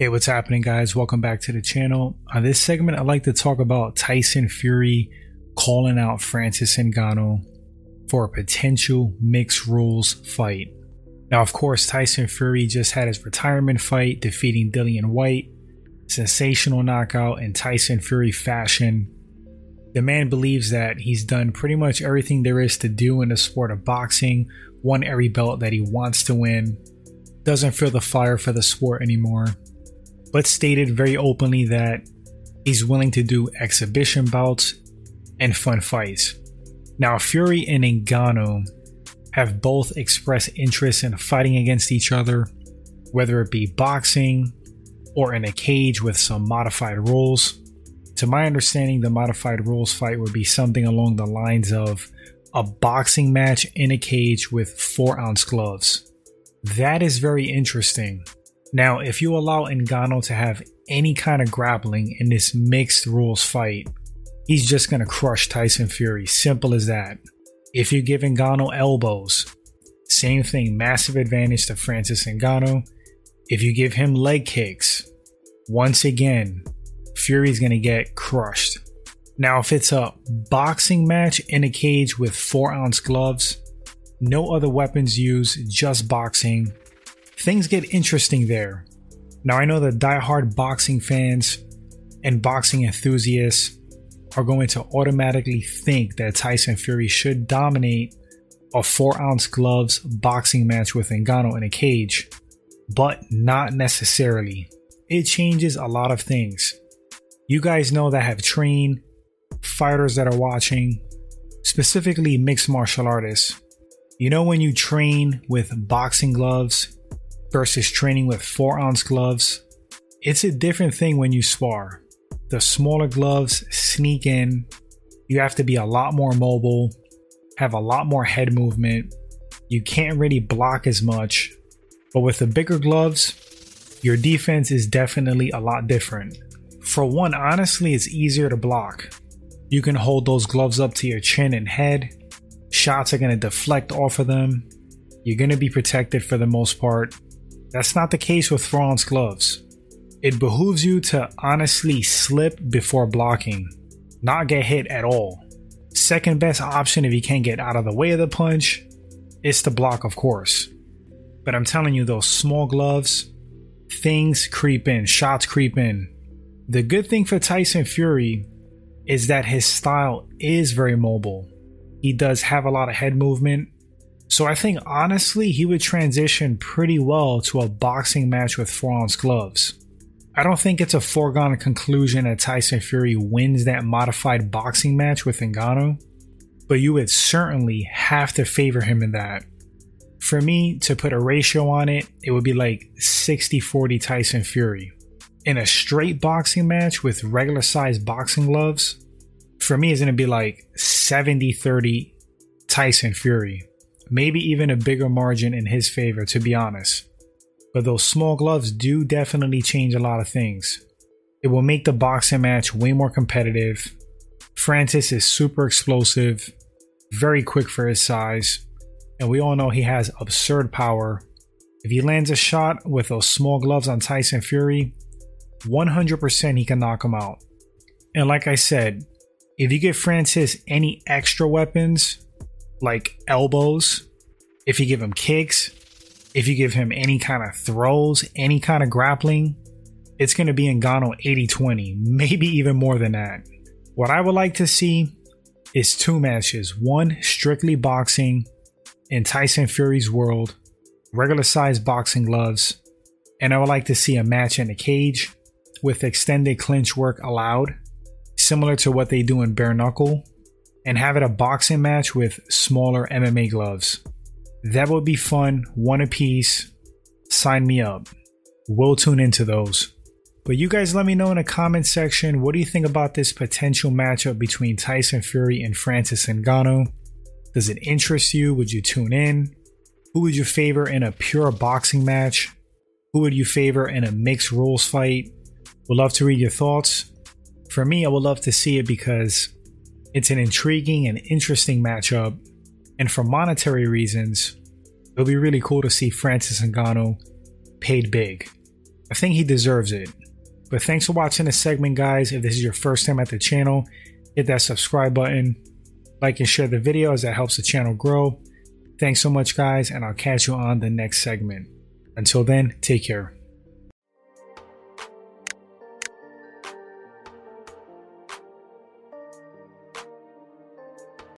Hey, what's happening, guys? Welcome back to the channel. On this segment, I'd like to talk about Tyson Fury calling out Francis Ngannou for a potential mixed rules fight. Now, of course, Tyson Fury just had his retirement fight, defeating Dillian Whyte. Sensational knockout in Tyson Fury fashion. The man believes that he's done pretty much everything there is to do in the sport of boxing, won every belt that he wants to win, doesn't feel the fire for the sport anymore but stated very openly that he's willing to do exhibition bouts and fun fights. Now, Fury and Ngannou have both expressed interest in fighting against each other, whether it be boxing or in a cage with some modified rules. To my understanding, the modified rules fight would be something along the lines of a boxing match in a cage with four ounce gloves. That is very interesting now, if you allow Ngannou to have any kind of grappling in this mixed rules fight, he's just going to crush Tyson Fury. Simple as that. If you give Ngannou elbows, same thing, massive advantage to Francis Ngannou. If you give him leg kicks, once again, Fury's going to get crushed. Now, if it's a boxing match in a cage with four ounce gloves, no other weapons used, just boxing, things get interesting there. Now, I know that die-hard boxing fans and boxing enthusiasts are going to automatically think that Tyson Fury should dominate a four ounce gloves boxing match with Ngannou in a cage, but not necessarily. It changes a lot of things. You guys know that have trained fighters that are watching, specifically mixed martial artists. You know, when you train with boxing gloves, versus training with 4 ounce gloves, it's a different thing when you spar. The smaller gloves sneak in, you have to be a lot more mobile, have a lot more head movement, you can't really block as much. But with the bigger gloves, your defense is definitely a lot different. For one, honestly, it's easier to block. You can hold those gloves up to your chin and head. Shots are going to deflect off of them. You're going to be protected for the most part. That's not the case with Thrawn's gloves. It behooves you to honestly slip before blocking, not get hit at all. Second best option if you can't get out of the way of the punch is to block, of course. But I'm telling you, those small gloves, things creep in, shots creep in. The good thing for Tyson Fury is that his style is very mobile. He does have a lot of head movement, so I think honestly, he would transition pretty well to a boxing match with ounce gloves. I don't think it's a foregone conclusion that Tyson Fury wins that modified boxing match with Ngannou, but you would certainly have to favor him in that. For me, to put a ratio on it, it would be like 60 40 Tyson Fury. In a straight boxing match with regular sized boxing gloves, for me, it's going to be like 70 30 Tyson Fury maybe even a bigger margin in his favor, to be honest. But those small gloves do definitely change a lot of things. It will make the boxing match way more competitive. Francis is super explosive, very quick for his size, and we all know he has absurd power. If he lands a shot with those small gloves on Tyson Fury, 100% he can knock him out. And like I said, if you give Francis any extra weapons, like elbows, if you give him kicks, if you give him any kind of throws, any kind of grappling, it's going to be Ngannou 80 20, maybe even more than that. What I would like to see is two matches one strictly boxing in Tyson Fury's world, regular size boxing gloves, and I would like to see a match in a cage with extended clinch work allowed, similar to what they do in bare knuckle and have it a boxing match with smaller MMA gloves. That would be fun, one apiece. Sign me up. We'll tune into those. But you guys let me know in the comment section what do you think about this potential matchup between Tyson Fury and Francis Ngannou? Does it interest you? Would you tune in? Who would you favor in a pure boxing match? Who would you favor in a mixed rules fight? Would love to read your thoughts. For me, I would love to see it because it's an intriguing and interesting matchup, and for monetary reasons, it'll be really cool to see Francis Ngannou paid big. I think he deserves it. But thanks for watching this segment, guys. If this is your first time at the channel, hit that subscribe button, like and share the video as that helps the channel grow. Thanks so much, guys, and I'll catch you on the next segment. Until then, take care.